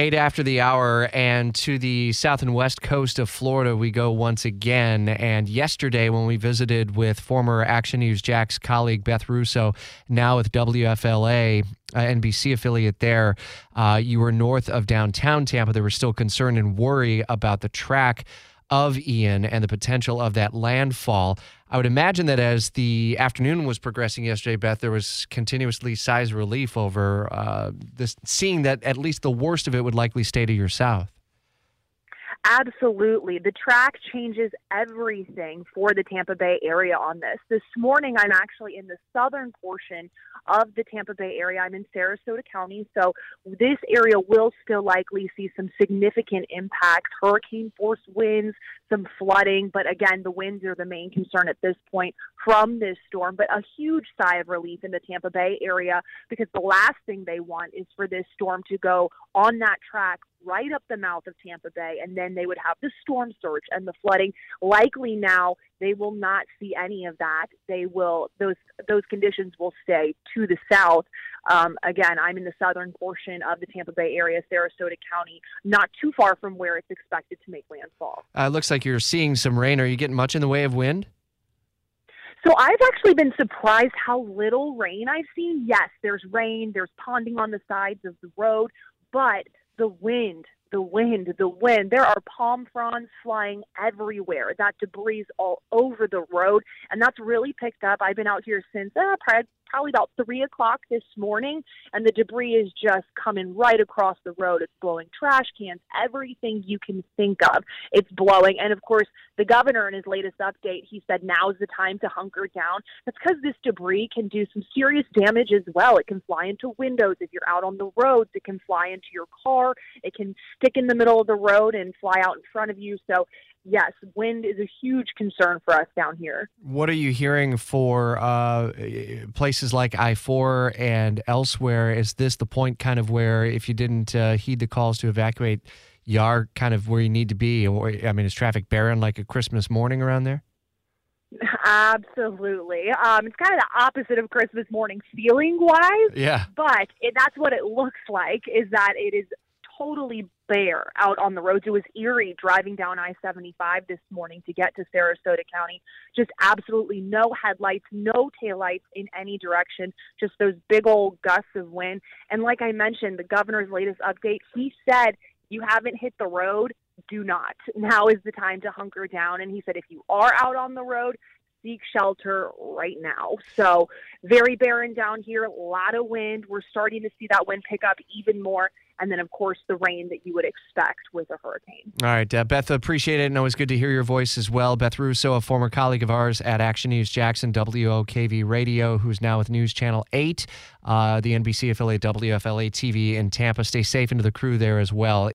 Eight after the hour, and to the south and west coast of Florida, we go once again. And yesterday, when we visited with former Action News Jax colleague Beth Russo, now with WFLA, uh, NBC affiliate there, uh, you were north of downtown Tampa. There was still concern and worry about the track of Ian and the potential of that landfall. I would imagine that as the afternoon was progressing yesterday, Beth, there was continuously sighs of relief over uh, this, seeing that at least the worst of it would likely stay to your south. Absolutely. The track changes everything for the Tampa Bay area on this. This morning, I'm actually in the southern portion of the Tampa Bay area. I'm in Sarasota County, so this area will still likely see some significant impacts, hurricane force winds, some flooding, but again, the winds are the main concern at this point from this storm. But a huge sigh of relief in the Tampa Bay area because the last thing they want is for this storm to go on that track right up the mouth of Tampa Bay, and then they would have the storm surge and the flooding. Likely now, they will not see any of that. They will those those conditions will stay to the south. Um, again, I'm in the southern portion of the Tampa Bay area, Sarasota County, not too far from where it's expected to make landfall. Uh, it looks like you're seeing some rain. Are you getting much in the way of wind? So I've actually been surprised how little rain I've seen. Yes, there's rain, there's ponding on the sides of the road, but the wind, the wind, the wind. There are palm fronds flying everywhere. That debris all over the road, and that's really picked up. I've been out here since uh, probably about three o'clock this morning, and the debris is just coming right across the road. It's blowing trash cans, everything you can think of. It's blowing, and of course, the governor in his latest update, he said now's the time to hunker down. That's because this debris can do some serious damage as well. It can fly into windows if you're out on the roads. It can fly into your car. It can stick in the middle of the road and fly out in front of you. So yes, wind is a huge concern for us down here. What are you hearing for uh, places like I 4 and elsewhere? Is this the point kind of where if you didn't uh, heed the calls to evacuate, you are kind of where you need to be? Or, I mean, is traffic barren like a Christmas morning around there? Absolutely. Um, it's kind of the opposite of Christmas morning feeling wise. Yeah. But it, that's what it looks like is that it is totally bare out on the roads. It was eerie driving down I 75 this morning to get to Sarasota County. Just absolutely no headlights, no taillights in any direction, just those big old gusts of wind. And like I mentioned, the governor's latest update, he said, You haven't hit the road, do not. Now is the time to hunker down. And he said, If you are out on the road, seek shelter right now. So, very barren down here, a lot of wind. We're starting to see that wind pick up even more and then of course the rain that you would expect with a hurricane. All right, uh, Beth, appreciate it, and always good to hear your voice as well. Beth Russo, a former colleague of ours at Action News Jackson, WOKV Radio, who's now with News Channel 8, uh, the NBC affiliate WFLA TV in Tampa. Stay safe into the crew there as well.